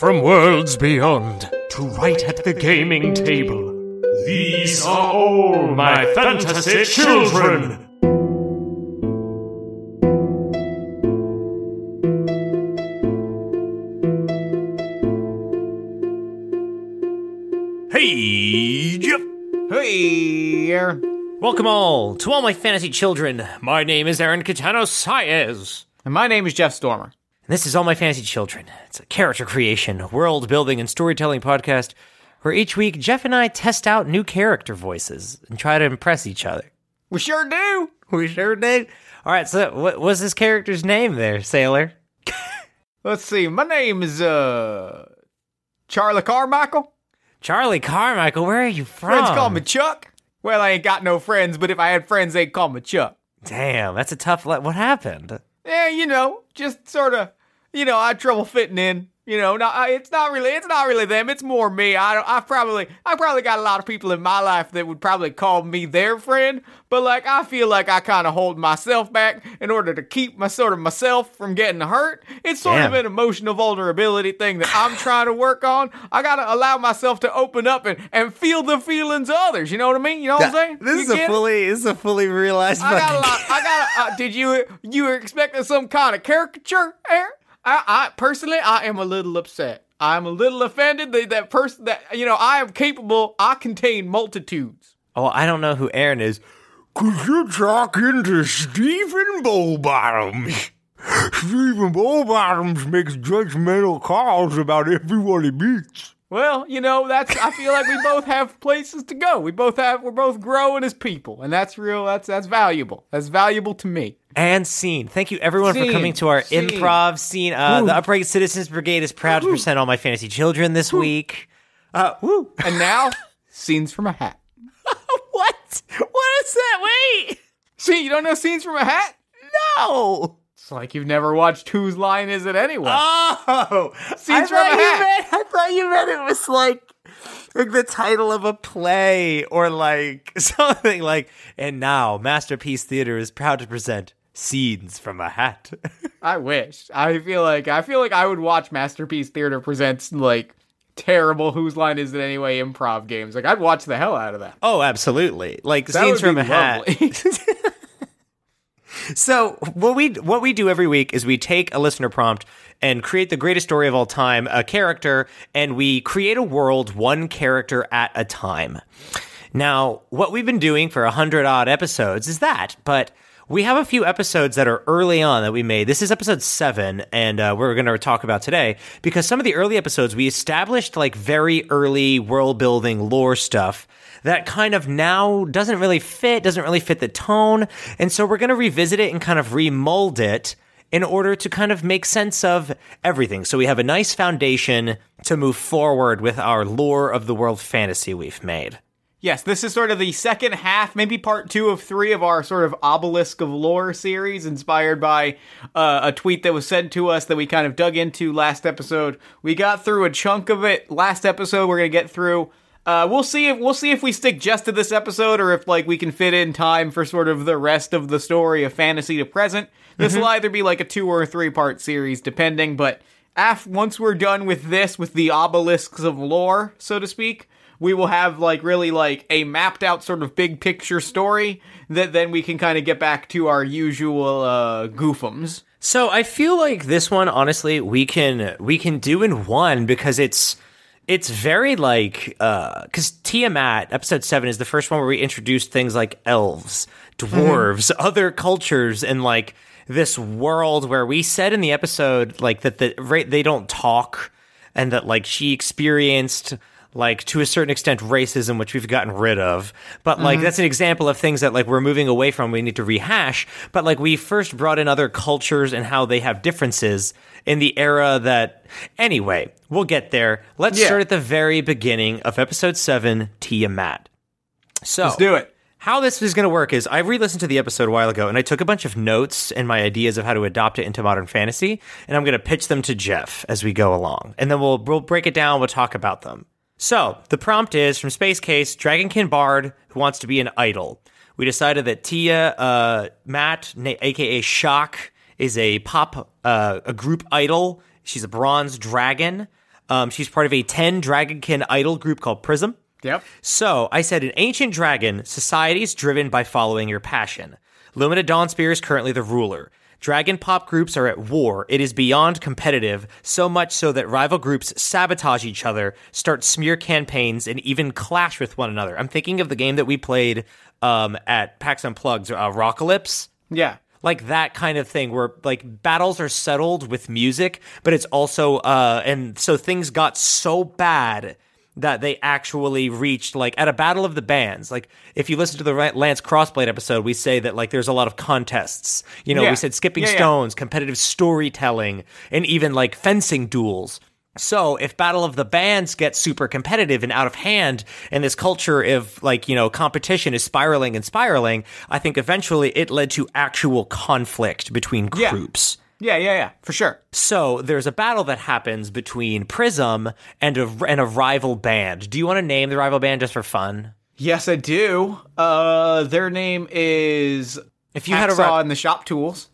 from worlds beyond to right at the gaming table. These are all my fantasy children. Hey, Jeff. Hey, Aaron. Welcome all to all my fantasy children. My name is Aaron Catano Saez. And my name is Jeff Stormer. This is All My Fantasy Children. It's a character creation, world building, and storytelling podcast where each week Jeff and I test out new character voices and try to impress each other. We sure do. We sure did. All right, so what was this character's name there, Sailor? Let's see. My name is uh Charlie Carmichael. Charlie Carmichael, where are you from? Friends call me Chuck. Well, I ain't got no friends, but if I had friends, they'd call me Chuck. Damn, that's a tough. Le- what happened? Yeah, you know, just sort of, you know, I had trouble fitting in. You know, not, it's not really, it's not really them. It's more me. I don't, I probably, I probably got a lot of people in my life that would probably call me their friend, but like, I feel like I kind of hold myself back in order to keep my sort of myself from getting hurt. It's sort Damn. of an emotional vulnerability thing that I'm trying to work on. I gotta allow myself to open up and, and feel the feelings of others. You know what I mean? You know what I'm saying? This You get it? this is a fully realized. I got a lot. I got. A, uh, did you you were expecting some kind of caricature, Aaron? I, I personally, I am a little upset. I'm a little offended that that person that you know I am capable. I contain multitudes. Oh, I don't know who Aaron is. Cause you're talking to Stephen Bowbottoms. Stephen Bowbottoms makes judgmental calls about everyone he meets. Well, you know that's. I feel like we both have places to go. We both have. We're both growing as people, and that's real. That's that's valuable. That's valuable to me. And scene. Thank you everyone for coming to our Scene. improv scene. Uh, the Upright Citizens Brigade is proud to present all my fantasy children this week. Uh, woo. And now, scenes from a hat. what? What is that? Wait. See, you don't know scenes from a hat? No. It's like you've never watched Whose Line Is It Anyway? Oh. Scenes I from a hat. meant- I thought you meant it was like like the title of a play or like something like and now Masterpiece Theater is proud to present Scenes from a Hat. I wish. I feel like I feel like I would watch Masterpiece Theater presents like terrible Whose Line Is It Anyway improv games. Like I'd watch the hell out of that. oh, absolutely. Like That Scenes from a Hat. So what we what we do every week is we take a listener prompt and create the greatest story of all time, a character, and we create a world one character at a time. Now, what we've been doing for a hundred odd episodes is that, but we have a few episodes that are early on that we made. This is episode seven, and uh, we're going to talk about today because some of the early episodes we established like very early world building lore stuff that kind of now doesn't really fit, doesn't really fit the tone. And so we're going to revisit it and kind of remold it in order to kind of make sense of everything. So we have a nice foundation to move forward with our lore of the world fantasy we've made. yes, this is sort of the second half, maybe part two of three of our sort of obelisk of lore series, inspired by uh, a tweet that was sent to us that we kind of dug into last episode. We got through a chunk of it last episode. We're gonna get through. Uh, we'll see if we'll see if we stick just to this episode or if like we can fit in time for sort of the rest of the story of fantasy to present. This will either be like a two or three part series, depending. But af- once we're done with this, with the obelisks of lore, so to speak, we will have like really like a mapped out sort of big picture story that then we can kind of get back to our usual uh, goofums. So I feel like this one, honestly, we can we can do in one because it's it's very like uh, because Tiamat episode seven is the first one where we introduced things like elves, dwarves, mm-hmm. other cultures, and like this world where we said in the episode like that the right they don't talk and that like she experienced like to a certain extent racism which we've gotten rid of. But like mm-hmm. that's an example of things that like we're moving away from we need to rehash. But like we first brought in other cultures and how they have differences in the era that anyway we'll get there let's Yeah. start at the very beginning of episode 7 Tia Tiamat so Let's do it. how this is going to work is I re-listened to the episode a while ago and I took a bunch of notes and my ideas of how to adopt it into modern fantasy and I'm going to pitch them to Jeff as we go along and then we'll we'll break it down we'll talk about them. So, the prompt is from Space Case Dragonkin Bard who wants to be an idol. We decided that Tia uh, Matt na- aka Shock is a pop uh, a group idol. She's a bronze dragon. Um, she's part of a 10 Dragonkin idol group called Prism. Yep. So I said, in Ancient Dragon, society is driven by following your passion. Lumina Dawnspear is currently the ruler. Dragon pop groups are at war. It is beyond competitive, so much so that rival groups sabotage each other, start smear campaigns, and even clash with one another. I'm thinking of the game that we played um, at PAX Unplugged, uh, Rockalypse Yeah. Like that kind of thing where like battles are settled with music but it's also uh and so things got so bad that they actually reached like at a battle of the bands like if you listen to the lance crossblade episode we say that like there's a lot of contests you know Yeah. we said skipping Yeah, yeah. stones competitive storytelling and even like fencing duels so if Battle of the Bands gets super competitive and out of hand, and this culture of like you know competition is spiraling and spiraling, I think eventually it led to actual conflict between groups. Yeah, yeah, yeah, for sure. So there's a battle that happens between Prism and a and a rival band. Do you want to name the rival band just for fun? Yes, I do. Uh, their name is If you had a ro- and the Shop Tools.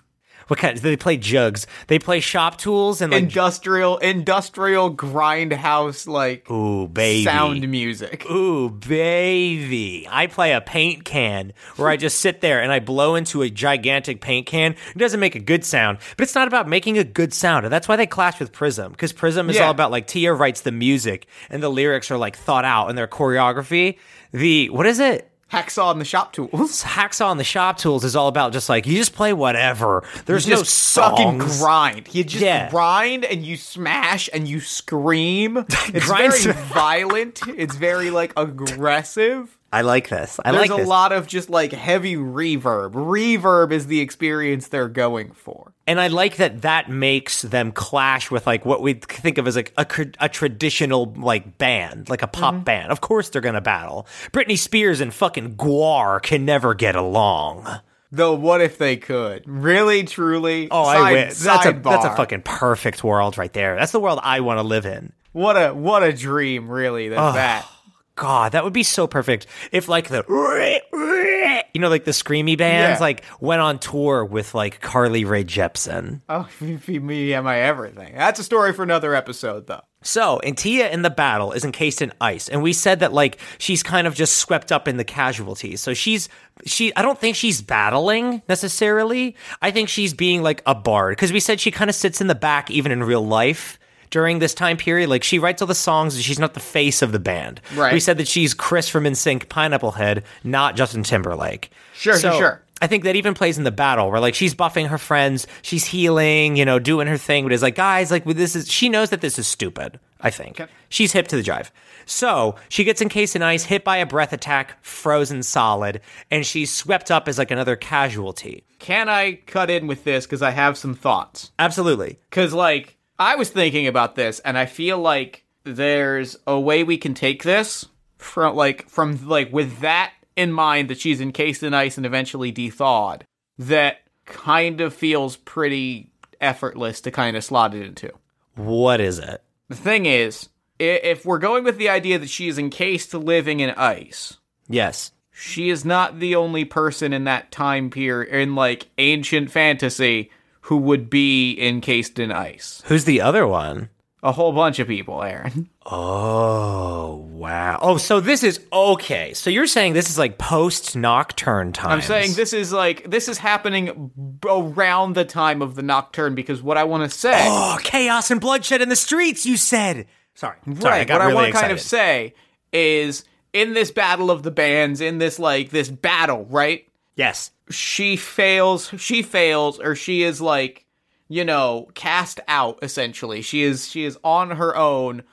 What kind? They play jugs. They play shop tools and like industrial, industrial grindhouse like ooh baby sound music. Ooh, baby. I play a paint can where I just sit there and I blow into a gigantic paint can. It doesn't make a good sound, but it's not about making a good sound. And that's why they clash with Prism, because Prism is Yeah. all about like Tia writes the music and the lyrics are like thought out and their choreography. The, what is it? Hacksaw and the Shop Tools. Hacksaw and the Shop Tools is all about just like, you just play whatever. There's You no fucking grind. You just Yeah. grind and you smash and you scream. It's very violent. It's very like aggressive. I like this. I There's like a lot of just like heavy reverb. Reverb is the experience they're going for. and I like that that makes them clash with like what we think of as like a, a traditional like band, like a pop Mm-hmm. band. Of course they're gonna battle. Britney Spears and fucking Gwar can never get along. Though, what if they could? Really, truly? Oh, Side- I wish that's a that's a fucking perfect world right there. That's the world I want to live in. What a what a dream, really. That's that. God, that would be so perfect if like the you know like the screamy bands Yeah. like went on tour with like Carly Rae Jepsen. Oh, me am I everything. That's a story for another episode, though. So, Antia in the battle is encased in ice, and we said that like she's kind of just swept up in the casualties. So she's she I don't think she's battling necessarily. I think she's being like a bard because we said she kind of sits in the back even in real life during this time period. Like she writes all the songs, and she's not the face of the band. Right. We said that she's Chris from NSYNC, Pineapple Head, not Justin Timberlake. Sure, So, sure, sure. I think that even plays in the battle where like she's buffing her friends, she's healing, you know, doing her thing, but it's like, guys, like this is she knows that this is stupid, I think. Okay. She's hip to the drive. So she gets encased in ice, hit by a breath attack, frozen solid, and she's swept up as like another casualty. Can I cut in with this because I have some thoughts? Absolutely. Because, like, I was thinking about this, and I feel like there's a way we can take this from, like, from, like, with that in mind that she's encased in ice and eventually thawed, that kind of feels pretty effortless to kind of slot it into. What is it? The thing is, if we're going with the idea that she is encased living in ice, Yes. she is not the only person in that time period in like ancient fantasy who would be encased in ice. Who's the other one? A whole bunch of people, Aaron. Oh wow. Oh, so this is okay. So you're saying this is like post nocturne time. I'm saying this is like this is happening b- around the time of the nocturne because what I want to say, Oh, chaos and bloodshed in the streets, you said. Sorry. Sorry, I right? got what I want to kind of say is in this battle of the bands, in this like this battle, right? Yes. she fails she fails or she is like you know cast out essentially she is she is on her own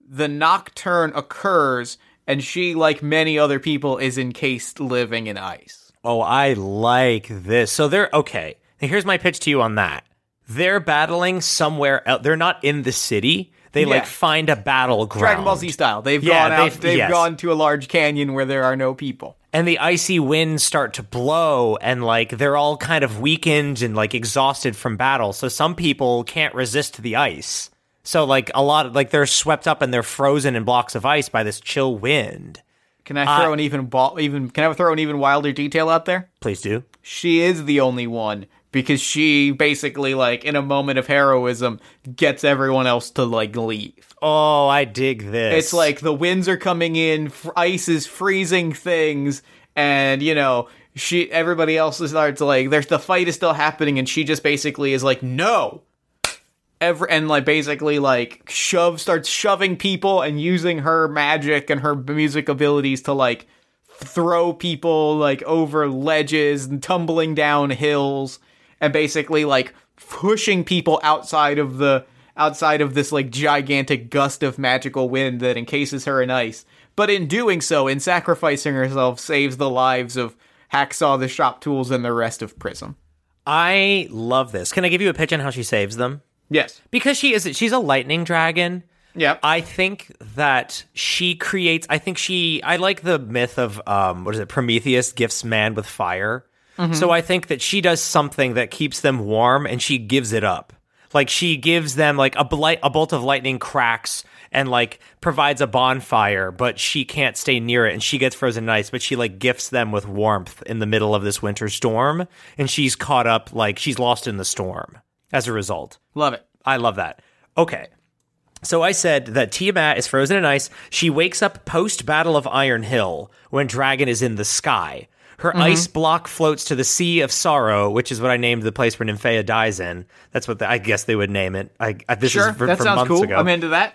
the nocturne occurs and she like many other people is encased living in ice Oh, I like this. So they're okay. Here's my pitch to you on that. They're battling somewhere else. They're not in the city. They like find a battleground. dragon ball z style. They've Yeah, gone out they've- they've yes. gone to a large canyon where there are no people. And the icy winds start to blow and like they're all kind of weakened and like exhausted from battle. So some people can't resist the ice. So like a lot of like they're swept up and they're frozen in blocks of ice by this chill wind. Can i throw uh, an even ball even can i throw an even wilder detail out there? Please do. She is the only one because she basically like in a moment of heroism gets everyone else to like leave. Oh, I dig this. It's like the winds are coming in, f- ice is freezing things, and you know she everybody else starts like there's the fight is still happening, and she just basically is like no. Every, and like basically like shove starts shoving people and using her magic and her music abilities to like throw people like over ledges and tumbling down hills and basically like pushing people outside of the outside of this like gigantic gust of magical wind that encases her in ice. But in doing so, in sacrificing herself, saves the lives of Hacksaw the Shop Tools and the rest of Prism. I love this. Can I give you a pitch on how she saves them? Yes. Because she is she's a lightning dragon. Yeah, I think that she creates. I think she. I like the myth of um, what is it? Prometheus gifts man with fire. Mm-hmm. So I think that she does something that keeps them warm, and she gives it up. Like she gives them like a blight, a bolt of lightning cracks and like provides a bonfire, but she can't stay near it, and she gets frozen in ice. But she like gifts them with warmth in the middle of this winter storm, and she's caught up. Like she's lost in the storm as a result. Love it. I love that. Okay. So I said that Tiamat is frozen in ice. She wakes up post Battle of Iron Hill when Dragon is in the sky. Her ice block floats to the Sea of Sorrow, which is what I named the place where Nymphaea dies in. That's what the, I guess they would name it. I, I this Sure. is for, that from sounds months cool. ago. I'm into that.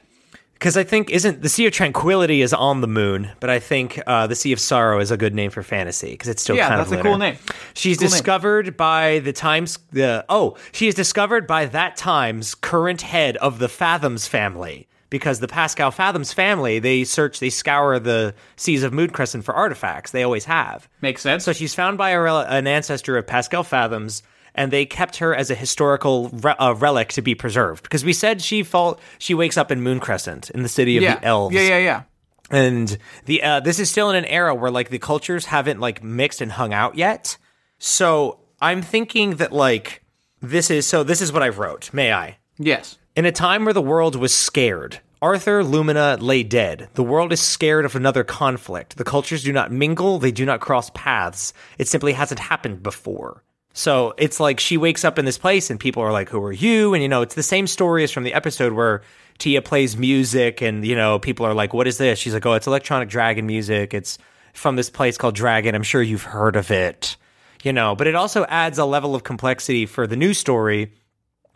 Because I think isn't the Sea of Tranquility is on the moon, but I think uh, the Sea of Sorrow is a good name for fantasy because it's still Yeah, kind that's of a cool name. She's Cool name. discovered by the Times. The oh, she is discovered by that Times current head of the Fathoms family because the Pascal Fathoms family they search, they scour the seas of Moon Crescent for artifacts. They always have. Makes sense. So she's found by a rel- an ancestor of Pascal Fathoms, and they kept her as a historical re- uh, relic to be preserved. Because we said she fall she wakes up in Moon Crescent in the city of yeah. the elves. Yeah, yeah, yeah. And the uh, this is still in an era where like the cultures haven't like mixed and hung out yet. So I'm thinking that like this is so this is what I wrote. May I? Yes. In a time where the world was scared, Arthur Lumina lay dead. The world is scared of another conflict. The cultures do not mingle, they do not cross paths. It simply hasn't happened before. So it's like she wakes up in this place and people are like, Who are you? And you know, it's the same story as from the episode where Tia plays music and you know, people are like, What is this? She's like, Oh, it's electronic dragon music. It's from this place called Dragon. I'm sure you've heard of it. You know, but it also adds a level of complexity for the new story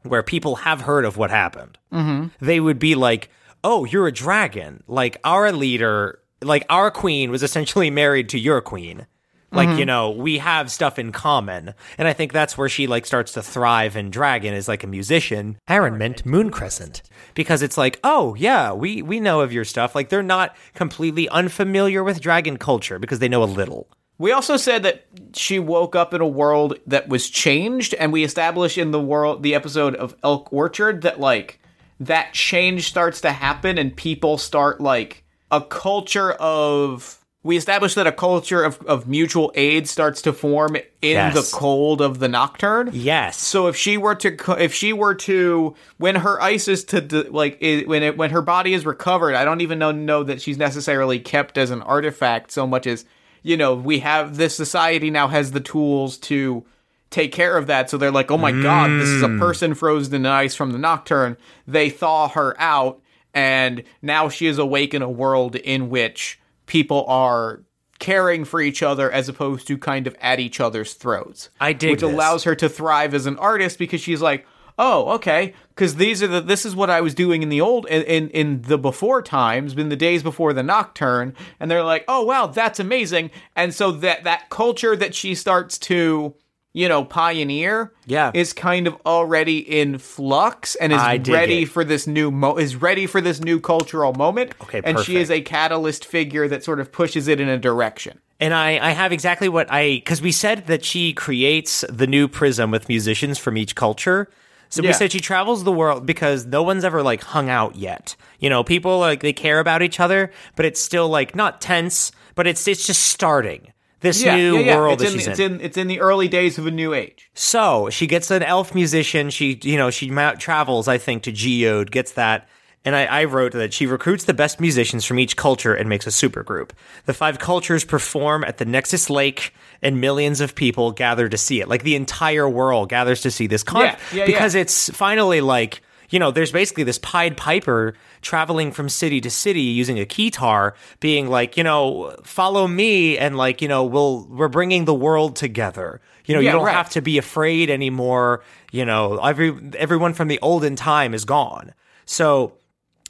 where people have heard of what happened. Mm-hmm. They would be like, "Oh, you're a dragon. Like our leader, like our queen was essentially married to your queen. Like you know, we have stuff in common." And I think that's where she like starts to thrive in dragon as like a musician. Aaron meant Moon Crescent because it's like, "Oh yeah, we we know of your stuff." Like they're not completely unfamiliar with dragon culture because they know a little. We also said that she woke up in a world that was changed, and we established in the world the episode of Elk Orchard that like that change starts to happen, and people start like a culture of. We established that a culture of, of mutual aid starts to form in Yes. the cold of the nocturne. Yes. So if she were to, if she were to, when her ice is to like, when it, when her body is recovered, I don't even know know that she's necessarily kept as an artifact so much as, you know, we have this society now has the tools to take care of that. So they're like, oh my god, this is a mm. person frozen in ice from the nocturne. They thaw her out, and now she is awake in a world in which people are caring for each other as opposed to kind of at each other's throats. I dig which this. allows her to thrive as an artist because she's like, oh, okay, because these are the this is what I was doing in the old in, in in the before times, in the days before the Nocturne, and they're like, oh wow, that's amazing, and so that that culture that she starts to you know pioneer Yeah. is kind of already in flux and is ready it. for this new mo is ready for this new cultural moment Okay, and she is a catalyst figure that sort of pushes it in a direction And I, I have exactly what I because we said that she creates the new prism with musicians from each culture. So we said she travels the world because no one's ever like hung out yet. You know, people like they care about each other, but it's still like not tense, but it's it's just starting this new world it's that in, she's it's in. in it's in the early days of a new age So she gets an elf musician. She, you know, she travels, I think, to Geode, gets that, And I, I wrote that she recruits the best musicians from each culture and makes a supergroup. The five cultures perform at the Nexus Lake, and millions of people gather to see it. Like the entire world gathers to see this con Yeah, yeah, because yeah. it's finally like you know, there's basically this Pied Piper traveling from city to city using a keytar, being like, you know, follow me, and like, you know, we'll we're bringing the world together. You know, Yeah, you don't right. have to be afraid anymore. You know, every everyone from the olden time is gone. So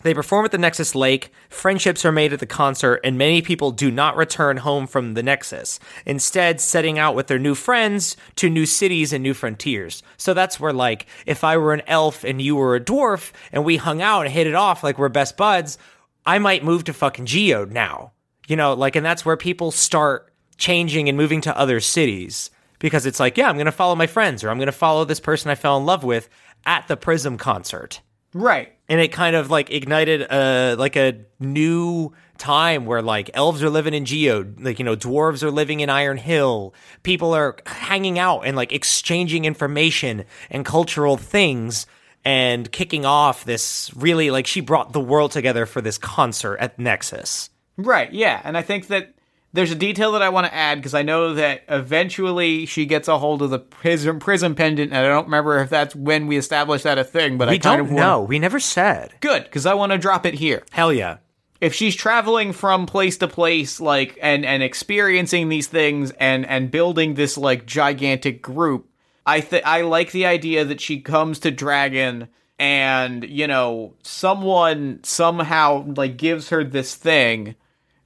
they perform at the Nexus Lake, friendships are made at the concert, and many people do not return home from the Nexus, instead, setting out with their new friends to new cities and new frontiers. So that's where, like, if I were an elf and you were a dwarf and we hung out and hit it off like we're best buds, I might move to fucking Geode now. You know, like, and that's where people start changing and moving to other cities because it's like, yeah, I'm going to follow my friends or I'm going to follow this person I fell in love with at the Prism concert Right. and it kind of like ignited a like a new time where like elves are living in geode like you know dwarves are living in iron hill people are hanging out and like exchanging information and cultural things and kicking off this really like she brought the world together for this concert at nexus Right, yeah. And I think that there's a detail that I want to add because I know that eventually she gets a hold of the prison prism pendant, and I don't remember if that's when we established that a thing, but I we kind don't of wanna- know. We never said. Good, because I want to drop it here. hell yeah. If she's traveling from place to place, like and and experiencing these things and and building this like gigantic group, I th- I like the idea that she comes to Dragon and you know someone somehow like gives her this thing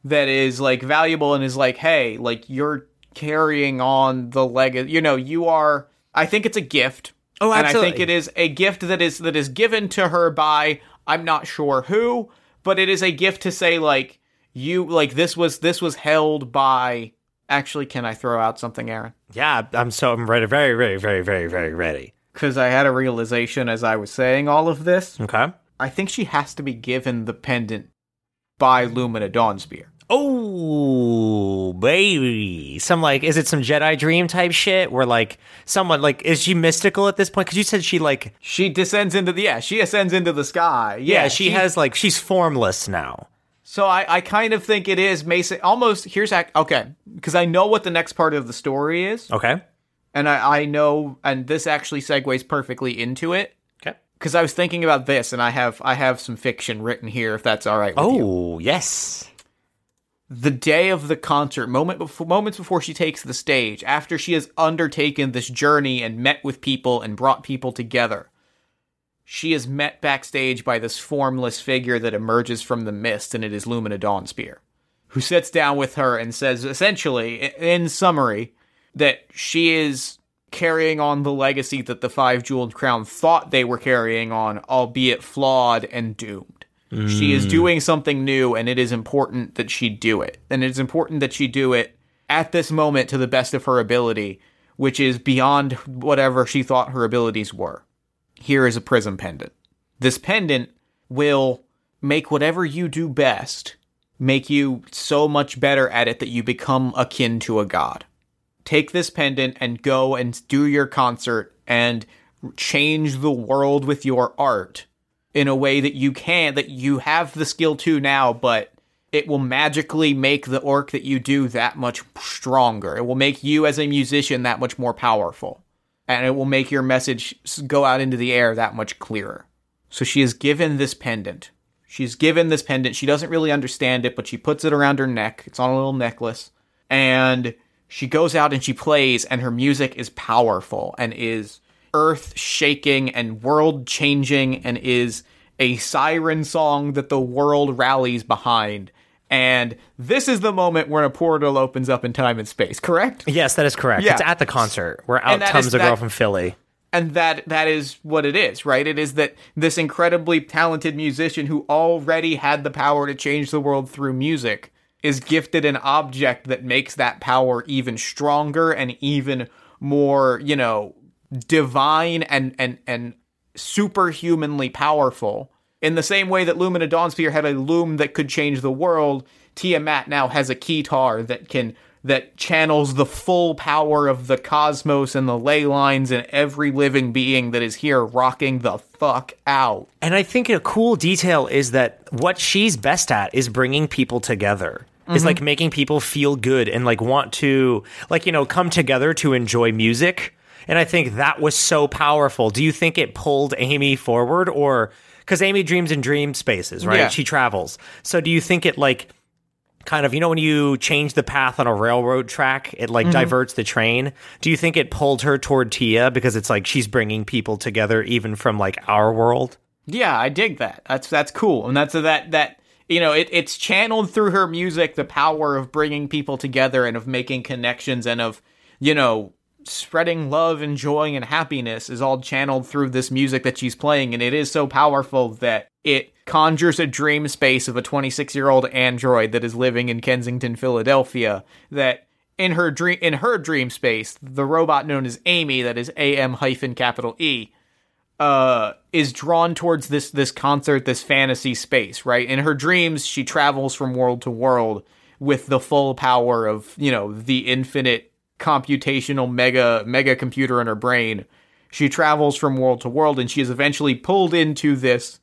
that is like valuable and is like, hey, like you're carrying on the legacy. You know, you are. I think it's a gift. Oh, absolutely. And I think it is a gift that is that is given to her by I'm not sure who, but it is a gift to say like you like this was this was held by. Actually, can I throw out something, Aaron? yeah i'm so i'm ready very very very very very ready Because I had a realization as I was saying all of this. okay I think she has to be given the pendant by Lumina Dawnspear. Oh, baby. Some like, is it some Jedi dream type shit where like someone, like, is she mystical at this point? Because you said she like, She descends into the yeah, she ascends into the sky. Yeah, yeah, she has like, she's formless now. So I, I kind of think it is Mason. Almost here's okay because I know what the next part of the story is, Okay. and I, I know, and this actually segues perfectly into it Okay. because I was thinking about this, and I have I have some fiction written here if that's all right with you. Oh, yes. The day of the concert, moment before, moments before she takes the stage, after she has undertaken this journey and met with people and brought people together, she is met backstage by this formless figure that emerges from the mist, and it is Lumina Dawnspear, who sits down with her and says, essentially, in summary, that she is carrying on the legacy that the Five Jeweled Crown thought they were carrying on, albeit flawed and doomed. She is doing something new, and it is important that she do it. And it is important that she do it at this moment to the best of her ability, which is beyond whatever she thought her abilities were. Here is a prism pendant. This pendant will make whatever you do best make you so much better at it that you become akin to a god. Take this pendant and go and do your concert and change the world with your art in a way that you can that you have the skill to now but it will magically make the orc that you do that much stronger. It will make you as a musician that much more powerful. And it will make your message go out into the air that much clearer. So she is given this pendant. She's given this pendant. She doesn't really understand it but she puts it around her neck. It's on a little necklace. And she goes out and she plays and her music is powerful and is earth shaking and world changing and is a siren song that the world rallies behind and this is the moment when a portal opens up in time and space correct Yes, that is correct. Yeah. It's at the concert where out comes a girl that- from Philly. and that that is what it is right it is that this incredibly talented musician who already had the power to change the world through music is gifted an object that makes that power even stronger and even more you know divine and and and superhumanly powerful in the same way that Lumina Dawnspear had a loom that could change the world Tiamat now has a keytar that can that channels the full power of the cosmos and the ley lines and every living being that is here rocking the fuck out. And I think a cool detail is that what she's best at is bringing people together. Is mm-hmm. like making people feel good and like want to like you know come together to enjoy music. And I think that was so powerful. Do you think it pulled Amy forward or cuz Amy dreams in dream spaces, right? Yeah. She travels. So do you think it like kind of you know when you change the path on a railroad track it like mm-hmm. diverts the train do you think it pulled her toward tia because it's like she's bringing people together even from like our world Yeah, I dig that. That's that's cool, and that's that that you know it, it's channeled through her music the power of bringing people together and of making connections and of you know spreading love and joy and happiness is all channeled through this music that she's playing, and it is so powerful that it conjures a dream space of a 26 year old android that is living in Kensington, Philadelphia. That in her dream in her dream space, the robot known as Amy, that is A M hyphen capital E uh is drawn towards this this concert this fantasy space right in her dreams she travels from world to world with the full power of you know the infinite computational mega mega computer in her brain. She travels from world to world and she is eventually pulled into this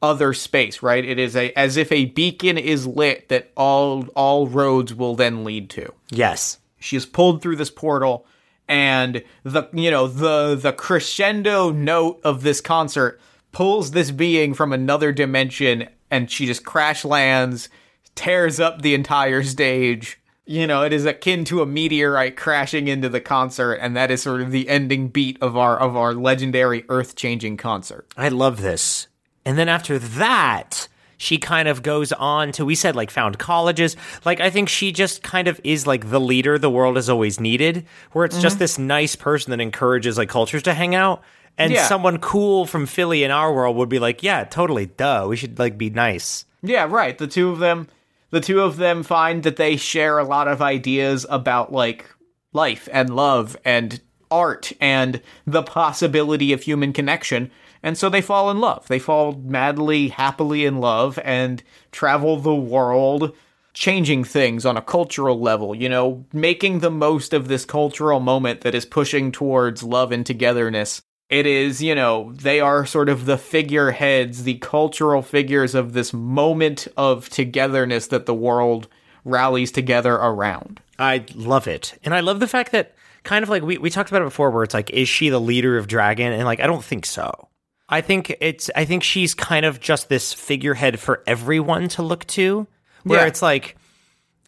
other space right? It is a as if a beacon is lit that all all roads will then lead to. Yes. She is pulled through this portal and the you know the the crescendo note of this concert pulls this being from another dimension and she just crash lands tears up the entire stage you know it is akin to a meteorite crashing into the concert and that is sort of the ending beat of our of our legendary earth-changing concert I love this. And then after that, she kind of goes on to, we said like found colleges. Like, I think she just kind of is like the leader the world has always needed, where it's just mm-hmm. this nice person that encourages like cultures to hang out. And Yeah. someone cool from Philly in our world would be like, yeah, totally, duh. We should like be nice. Yeah, right. The two of them the two of them find that they share a lot of ideas about like life and love and art and the possibility of human connection. And so they fall in love. They fall madly, happily in love and travel the world changing things on a cultural level, you know, making the most of this cultural moment that is pushing towards love and togetherness. It is, you know, they are sort of the figureheads, the cultural figures of this moment of togetherness that the world rallies together around. I love it. And I love the fact that kind of like we, we talked about it before where it's like, is she the leader of Dragon? And like, I don't think so. I think it's I think she's kind of just this figurehead for everyone to look to. Where Yeah. it's like,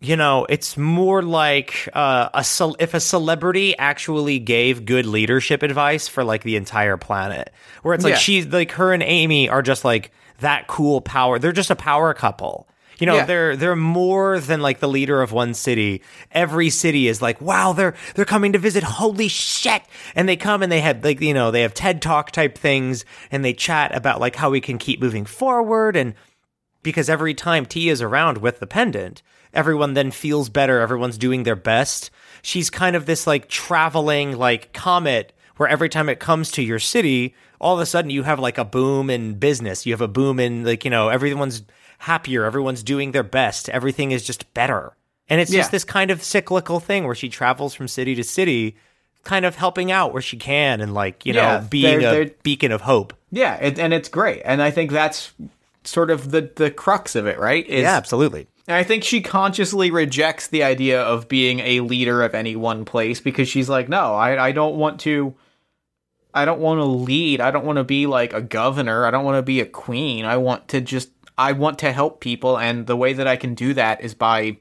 you know, it's more like uh, a cel- if a celebrity actually gave good leadership advice for like the entire planet. Where it's like Yeah. she's like her and Amy are just like that cool power. They're just a power couple. You know, Yeah. they're they're more than like the leader of one city. Every city is like, wow, they're they're coming to visit. Holy shit! And they come and they have like you know they have TED talk type things and they chat about like how we can keep moving forward and because every time T is around with the pendant, everyone then feels better. Everyone's doing their best. She's kind of this like traveling like comet where every time it comes to your city, all of a sudden you have like a boom in business. You have a boom in like, you know, everyone's happier. Everyone's doing their best. Everything is just better. And it's just this kind of cyclical thing where she travels from city to city, kind of helping out where she can and like, you Yeah, know, being they're- a they're- beacon of hope. Yeah, it, and it's great. And I think that's sort of the the crux of it, right? Is Yeah, absolutely. And I think she consciously rejects the idea of being a leader of any one place because she's like, no, I, I don't want to. I don't want to lead. I don't want to be like a governor. I don't want to be a queen. I want to just. I want to help people, and the way that I can do that is by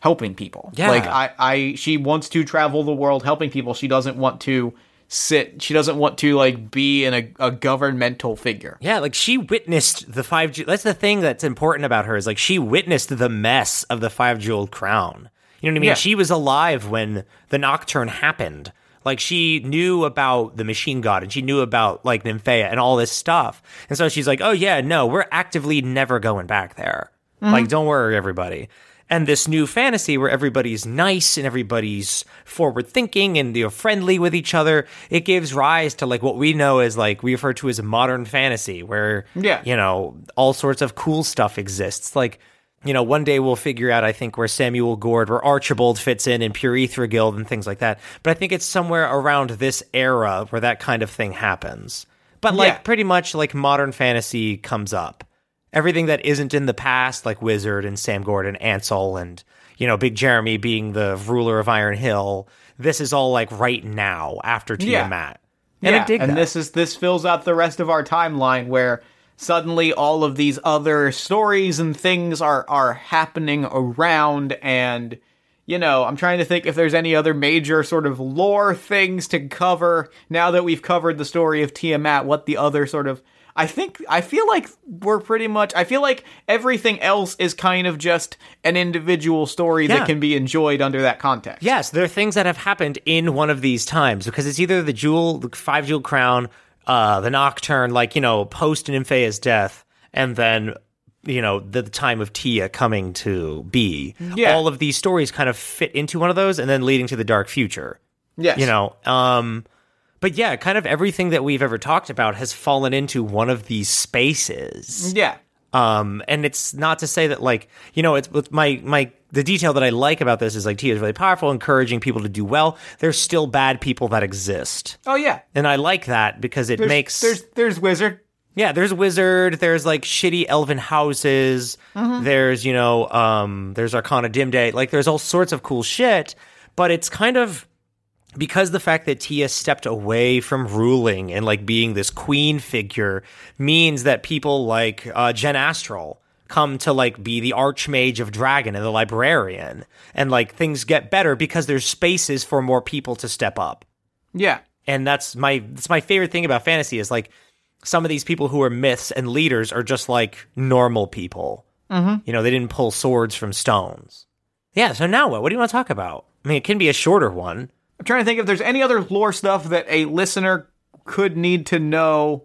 helping people. Yeah. Like I, I, she wants to travel the world helping people. She doesn't want to sit. She doesn't want to like be in a, a governmental figure. Yeah, like she witnessed the five. Ju- That's the thing that's important about her is like she witnessed the mess of the five jeweled crown. You know what I mean? Yeah. She was alive when the nocturne happened. Like she knew about the machine god and she knew about like Nymphaea and all this stuff. And so she's like, "Oh yeah, no, we're actively never going back there. Like, mm-hmm. don't worry, everybody." And this new fantasy where everybody's nice and everybody's forward thinking and they're friendly with each other, it gives rise to like what we know as like we refer to as modern fantasy, where Yeah. you know all sorts of cool stuff exists. Like you know, one day we'll figure out, I think, where Samuel Gord, where Archibald fits in, and Pure Ether Guild and things like that. But I think it's somewhere around this era where that kind of thing happens. But like Yeah. pretty much like modern fantasy comes up. Everything that isn't in the past, like Wizard and Sam Gord and Ansel and, you know, Big Jeremy being the ruler of Iron Hill, this is all like right now after Yeah. Tiamat. And I dig and that. this is this fills out the rest of our timeline where suddenly all of these other stories and things are are happening around and you know, I'm trying to think if there's any other major sort of lore things to cover now that we've covered the story of Tiamat, what the other sort of I think I feel like we're pretty much I feel like everything else is kind of just an individual story Yeah. that can be enjoyed under that context. Yes, there are things that have happened in one of these times because it's either the jewel, the five jewel crown, uh, the nocturne, like you know, post Nymphaea's death, and then you know the, the time of Tia coming to be. Yeah. All of these stories kind of fit into one of those, and then leading to the dark future. Yes. You know, um, but yeah, kind of everything that we've ever talked about has fallen into one of these spaces. Yeah. Um, and it's not to say that like you know it's with my my the detail that I like about this is like Tia is really powerful, encouraging people to do well. There's still bad people that exist, Oh yeah. and I like that because it There's, makes there's there's wizard. yeah. There's wizard. There's like shitty elven houses. There's you know um there's Arcana Dim Day. Like there's all sorts of cool shit, but it's kind of because the fact that Tia stepped away from ruling and like being this queen figure means that people like uh, Jen Astral come to like be the archmage of dragon and the librarian. And like things get better because there's spaces for more people to step up. Yeah. and that's my that's my favorite thing about fantasy is like some of these people who are myths and leaders are just like normal people. Mm-hmm. you know they didn't pull swords from stones. Yeah so now what? What do you want to talk about? I mean it can be a shorter one I'm trying to think if there's any other lore stuff that a listener could need to know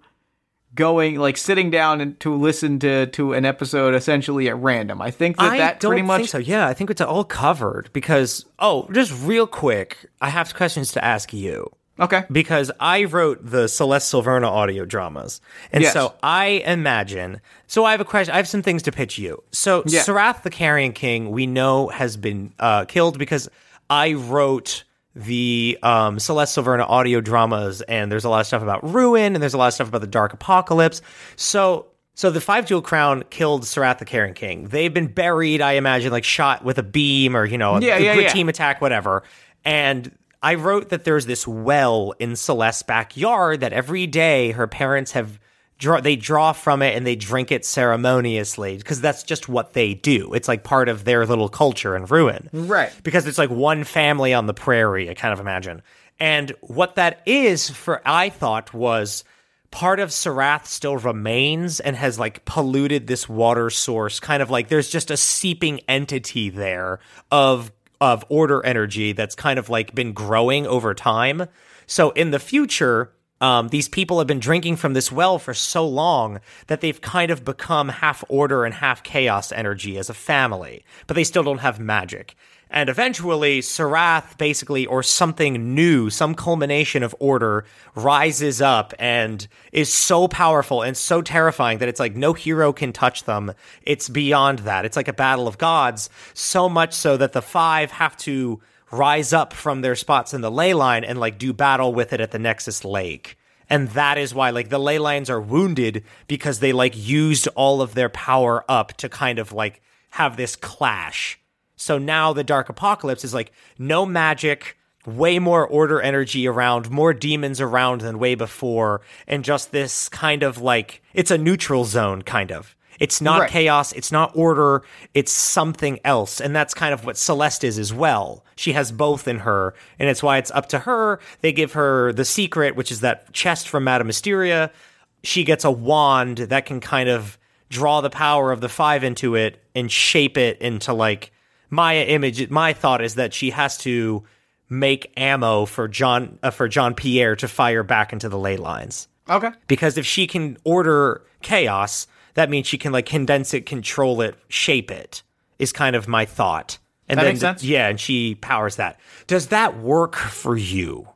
going like sitting down and to listen to to an episode essentially at random. I think that I that pretty much so. Yeah, I think it's all covered because oh, just real quick, I have questions to ask you Okay. because I wrote the Celeste Silverna audio dramas, and Yes. so I imagine. So I have a question. I have some things to pitch you. So Yeah. Sarath the Carrion King, we know has been uh, killed because I wrote the um, Celeste Silverna audio dramas, and there's a lot of stuff about ruin, and there's a lot of stuff about the Dark Apocalypse. So. So the five jewel crown killed Sarath the Carrion King. They've been buried, I imagine, like shot with a beam or you know, a, Yeah, a yeah. team attack, whatever. And I wrote that there's this well in Celeste's backyard that every day her parents have draw they draw from it and they drink it ceremoniously because that's just what they do. It's like part of their little culture and ruin. Right. Because it's like one family on the prairie, I kind of imagine. And what that is for I thought was part of Sarath still remains and has like polluted this water source kind of like there's just a seeping entity there of of order energy that's kind of like been growing over time so in the future um, these people have been drinking from this well for so long that they've kind of become half order and half chaos energy as a family, but they still don't have magic. And eventually, Sarath basically, or something new, some culmination of order, rises up and is so powerful and so terrifying that it's like no hero can touch them. It's beyond that. It's like a battle of gods, so much so that the five have to rise up from their spots in the ley line and like do battle with it at the Nexus Lake. And that is why like the ley lines are wounded because they like used all of their power up to kind of like have this clash. So now the Dark Apocalypse is like no magic, way more order energy around, more demons around than way before, and just this kind of like it's a neutral zone kind of. It's not Right. chaos, it's not order, it's something else. And that's kind of what Celeste is as well. She has both in her, and it's why it's up to her. They give her the secret, which is that chest from Madame Mysteria. She gets a wand that can kind of draw the power of the five into it and shape it into like my image. My thought is that she has to make ammo for John uh, for John Pierre to fire back into the ley lines Okay. because if she can order chaos, that means she can like condense it, control it, shape it. Is kind of my thought. And That then makes sense. yeah, and she powers that. Does that work for you?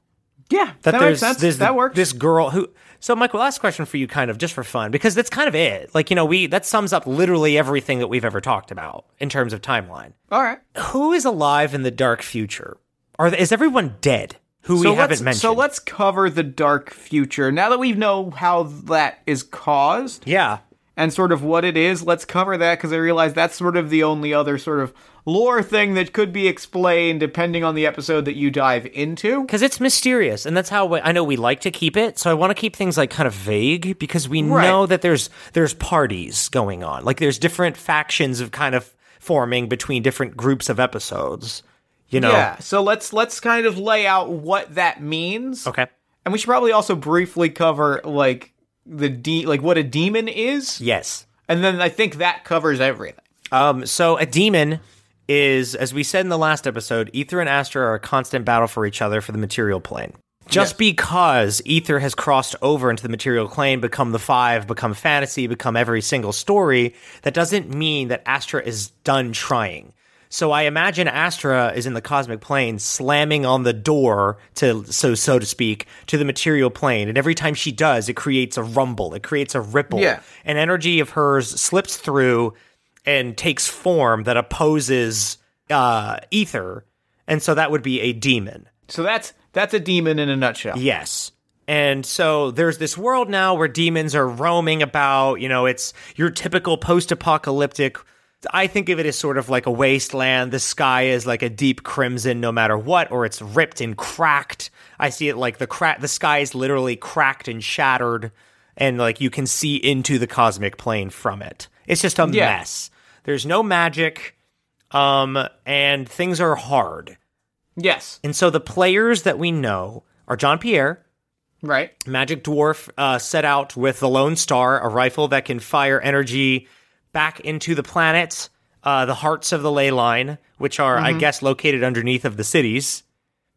Yeah, that, that makes sense. there's that works. this girl who so michael last question for you kind of just for fun because that's kind of it like you know we that sums up literally everything that we've ever talked about in terms of timeline All right. who is alive in the dark future are is everyone dead who so we haven't mentioned So let's cover the dark future. Now that we know how that is caused yeah and sort of what it is, let's cover that because I realize that's sort of the only other sort of lore thing that could be explained depending on the episode that you dive into. because it's mysterious and that's how i know we like to keep it so i want to keep things like kind of vague because we Right. know that there's there's parties going on like there's different factions of kind of forming between different groups of episodes you know Yeah. So let's let's kind of lay out what that means. okay And we should probably also briefly cover like the de- like what a demon is, yes and then I think that covers everything. Um, so a demon is, as we said in the last episode, Ether and Astra are a constant battle for each other for the material plane. Just Yes. because Ether has crossed over into the material plane, become the five, become fantasy, become every single story, that doesn't mean that Astra is done trying. So I imagine Astra is in the cosmic plane slamming on the door to so so to speak to the material plane and every time she does it creates a rumble it creates a ripple Yeah. an energy of hers slips through and takes form that opposes uh, ether, and so that would be a demon. So that's that's a demon in a nutshell. Yes. And so there's this world now where demons are roaming about. You know, it's your typical post apocalyptic. I think of it as sort of like a wasteland. The sky is like a deep crimson no matter what, or it's ripped and cracked. I see it like the crack, the sky is literally cracked and shattered, and like you can see into the cosmic plane from it. It's just a Yeah. mess. There's no magic, um, and things are hard. Yes. And so the players that we know are Jean Pierre, Right. Magic Dwarf, uh, set out with the Lone Star, a rifle that can fire energy back into the planet, uh, the hearts of the ley line, which are, I guess, located underneath of the cities.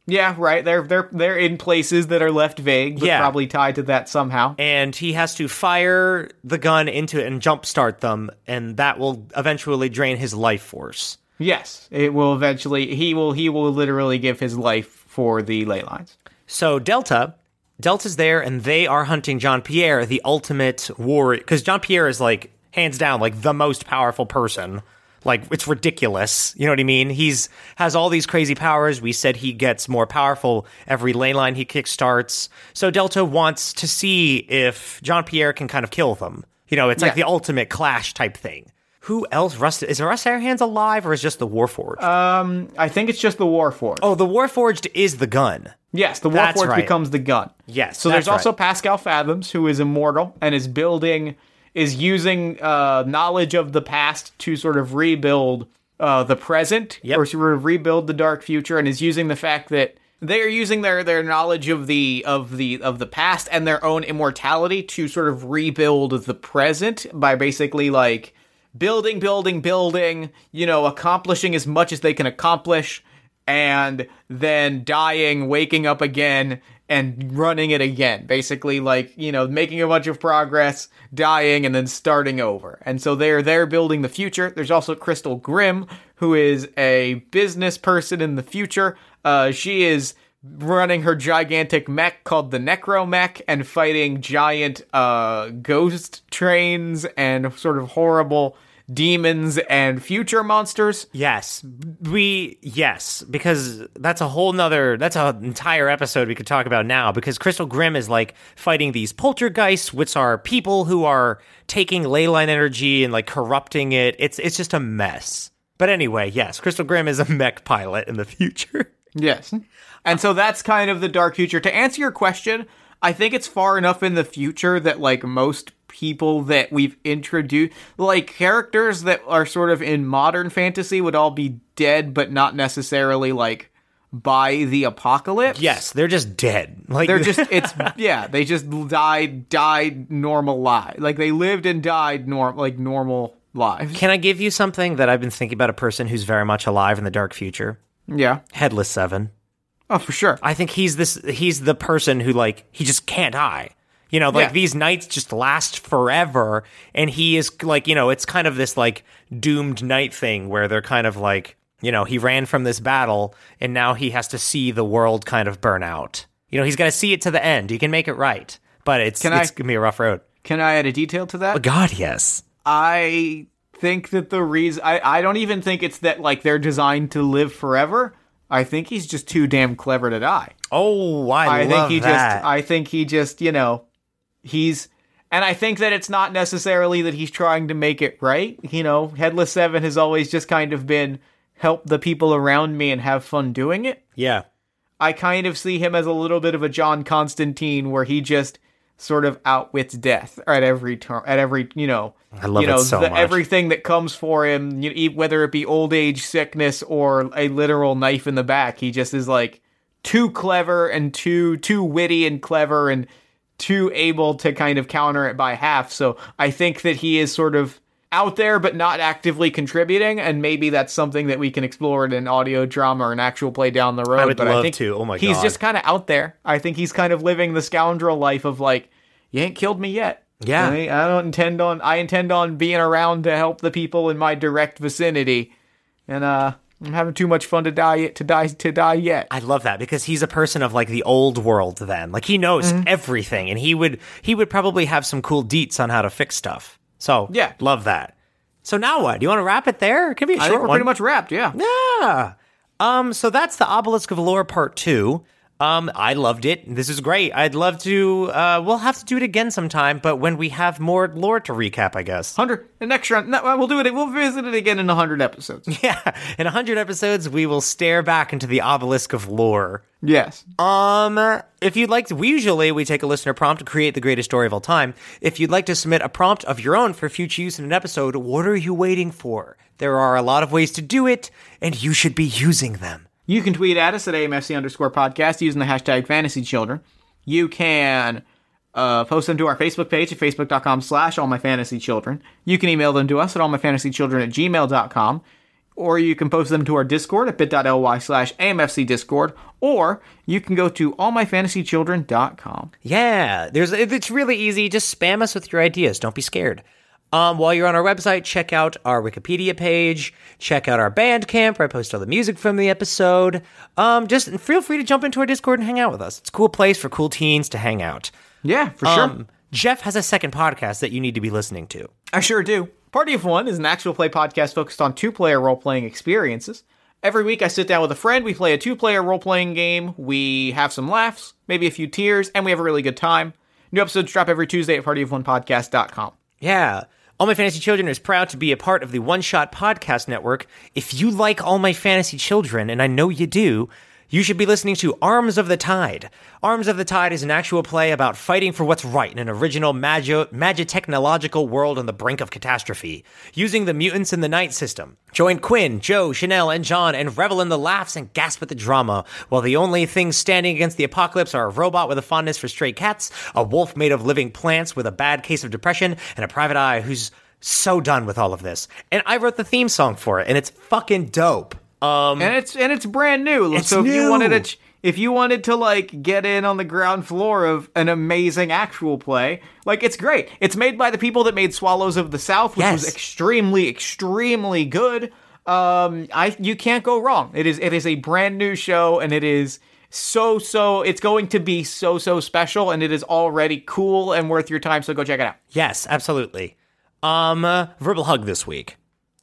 Yeah. Right. They're they're they're in places that are left vague, but Yeah. probably tied to that somehow. And he has to fire the gun into it and jumpstart them, and that will eventually drain his life force. Yes. It will eventually. He will. He will literally give his life for the ley lines. So Delta, Delta's there, and they are hunting Jean Pierre, the ultimate warrior. Because Jean Pierre is like hands down like the most powerful person. Like it's ridiculous. You know what I mean? He's has all these crazy powers. We said he gets more powerful every ley line he kickstarts. So Delta wants to see if Jean Pierre can kind of kill them. You know, it's like the ultimate clash type thing. Who else? Rust is Russ Airhands alive or is just the Warforged? Um, I think it's just the Warforged. oh, the Warforged is the gun. Yes, the Warforged right. becomes the gun. Yes, So there's that's also right. Pascal Fathoms, who is immortal and is building, is using uh, knowledge of the past to sort of rebuild uh, the present, Yep. or sort of rebuild the dark future, and is using the fact that they are using their their knowledge of the of the of the past and their own immortality to sort of rebuild the present by basically like building, building, building. You know, accomplishing as much as they can accomplish and then dying, waking up again, and running it again. Basically, like, you know, making a bunch of progress, dying, and then starting over. And so they're they're building the future. There's also Crystal Grimm, who is a business person in the future. Uh, she is running her gigantic mech called the Necromech and fighting giant uh, ghost trains and sort of horrible demons and future monsters. Yes, we yes because that's a whole nother that's an entire episode we could talk about now because Crystal Grim is like fighting these poltergeists, which are people who are taking leyline energy and like corrupting it. It's it's just a mess. But anyway, yes, Crystal Grim is a mech pilot in the future. Yes. And so that's kind of the dark future. To answer your question, I think it's far enough in the future that like most people that we've introduced like characters that are sort of in modern fantasy would all be dead but not necessarily like by the apocalypse. Yes, they're just dead. Like They're just it's yeah, they just died died normal lives. Like they lived and died norm like normal lives. Can I give you something that I've been thinking about a person who's very much alive in the dark future? Yeah. Headless 7. Oh, for sure. I think he's this he's the person who like he just can't die. You know, like Yeah. these nights just last forever and he is like, you know, it's kind of this like doomed knight thing where they're kind of like, you know, he ran from this battle and now he has to see the world kind of burn out. You know, he's got to see it to the end. He can make it right, but it's Can it's gonna be a rough road. Can I add a detail to that? Oh God, yes. I think that the reason I, I don't even think it's that like they're designed to live forever. I think he's just too damn clever to die. Oh, I, I love think he that. just I think he just, you know, he's and I think that it's not necessarily that he's trying to make it right. You know, Headless Seven has always just kind of been help the people around me and have fun doing it. yeah. I kind of see him as a little bit of a John Constantine where he just sort of outwits death at every turn at every you know I love you know it so the, much. everything that comes for him you e- whether it be old age sickness or a literal knife in the back he just is like too clever and too too witty and clever and too able to kind of counter it by half so i think that he is sort of out there but not actively contributing and maybe that's something that we can explore in an audio drama or an actual play down the road I would but love i think to. Oh my he's God. just kind of out there i think he's kind of living the scoundrel life of like you ain't killed me yet Yeah. I, I don't intend on i intend on being around to help the people in my direct vicinity and uh i'm having too much fun to die yet to die to die yet I love that because he's a person of like the old world then. Like he knows Mm-hmm. everything and he would he would probably have some cool deets on how to fix stuff. So Yeah. love that. So now what? Do you want to wrap it there? It could be a i short think we're one. pretty much wrapped yeah Yeah. Um, so that's the Obelisk of Lore Part 2. Um, I loved it. This is great. I'd love to uh we'll have to do it again sometime, but when we have more lore to recap, I guess. 100 the next round no, we'll do it we'll visit it again in 100 episodes Yeah. In 100 episodes, we will stare back into the Obelisk of Lore. yes Um, if you'd like to, we usually we take a listener prompt to create the greatest story of all time. If you'd like to submit a prompt of your own for future use in an episode, what are you waiting for? There are a lot of ways to do it, and you should be using them. You can tweet at us at AMFC underscore podcast using the hashtag fantasy children. You can uh, post them to our Facebook page at facebook.com slash all my fantasy children. You can email them to us at all my fantasy children at gmail.com. Or you can post them to our Discord at bit.ly slash AMFC Discord. Or you can go to allmyfantasychildren.com. Yeah, there's it's really easy. Just spam us with your ideas. Don't be scared. Um, while you're on our website, check out our Wikipedia page. Check out our Bandcamp, where I post all the music from the episode. Um, just feel free to jump into our Discord and hang out with us. It's a cool place for cool teens to hang out. Yeah, for sure. Um, Jeff has a second podcast that you need to be listening to. I sure do. Party of One is an actual play podcast focused on two player role playing experiences. Every week, I sit down with a friend, we play a two player role playing game, we have some laughs, maybe a few tears, and we have a really good time. New episodes drop every Tuesday at partyofonepodcast.com. Yeah. All My Fantasy Children is proud to be a part of the One Shot Podcast Network. If you like All My Fantasy Children, and I know you do, you should be listening to Arms of the Tide. Arms of the Tide is an actual play about fighting for what's right in an original magio- magitechnological world on the brink of catastrophe, using the Mutants in the Night system. Join Quinn, Joe, Chanel, and John and revel in the laughs and gasp at the drama, while the only things standing against the apocalypse are a robot with a fondness for stray cats, a wolf made of living plants with a bad case of depression, and a private eye who's so done with all of this. And I wrote the theme song for it, and it's fucking dope. Um, And it's and it's brand new. It's so if you wanted to ch- if you wanted to like get in on the ground floor of an amazing actual play, like it's great. It's made by the people that made Swallows of the South, which was extremely extremely good. Um I you can't go wrong. It is it is a brand new show and it is so so it's going to be so so special and it is already cool and worth your time so go check it out. yes, absolutely. Um, uh, verbal hug this week.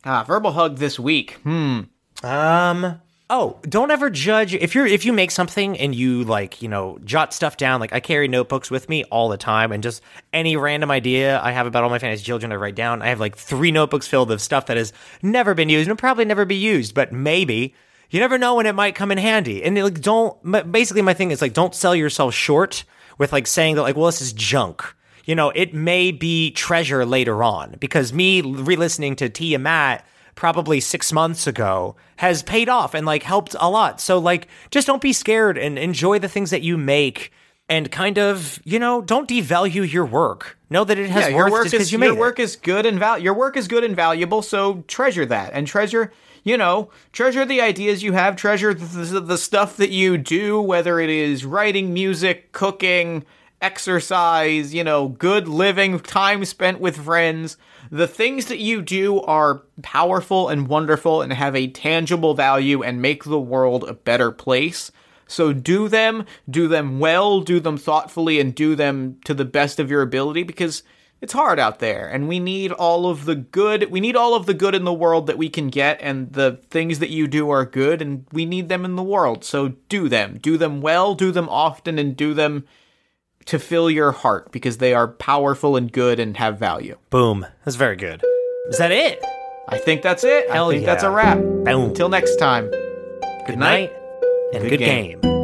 Ah, verbal hug this week. Hmm. Um. Oh, don't ever judge if you're if you make something and you like you know jot stuff down. Like I carry notebooks with me all the time, and just any random idea I have about all my fantasy children, I write down. I have like three notebooks filled of stuff that has never been used and probably never be used, but maybe. You never know when it might come in handy. And like, don't. Basically, my thing is like, don't sell yourself short with like saying that like, well, this is junk. You know, it may be treasure later on because me re-listening to Tiamat probably six months ago has paid off and like helped a lot. So like just don't be scared and enjoy the things that you make and kind of, you know, don't devalue your work. Know that it has yeah, worth your work because is you your it. work is good and val- your work is good and valuable. So treasure that and treasure, you know, treasure the ideas you have. Treasure the, the stuff that you do, whether it is writing, music, cooking, exercise, you know, good living, time spent with friends. The things that you do are powerful and wonderful and have a tangible value and make the world a better place. So do them, do them well, do them thoughtfully, and do them to the best of your ability because it's hard out there and we need all of the good we need all of the good in the world that we can get and the things that you do are good and we need them in the world so do them do them well do them often and do them to fill your heart because they are powerful and good and have value Boom. That's very good. Is that it? i think that's it Hell i think that's a wrap Boom. until next time Good night and Good good, game. game.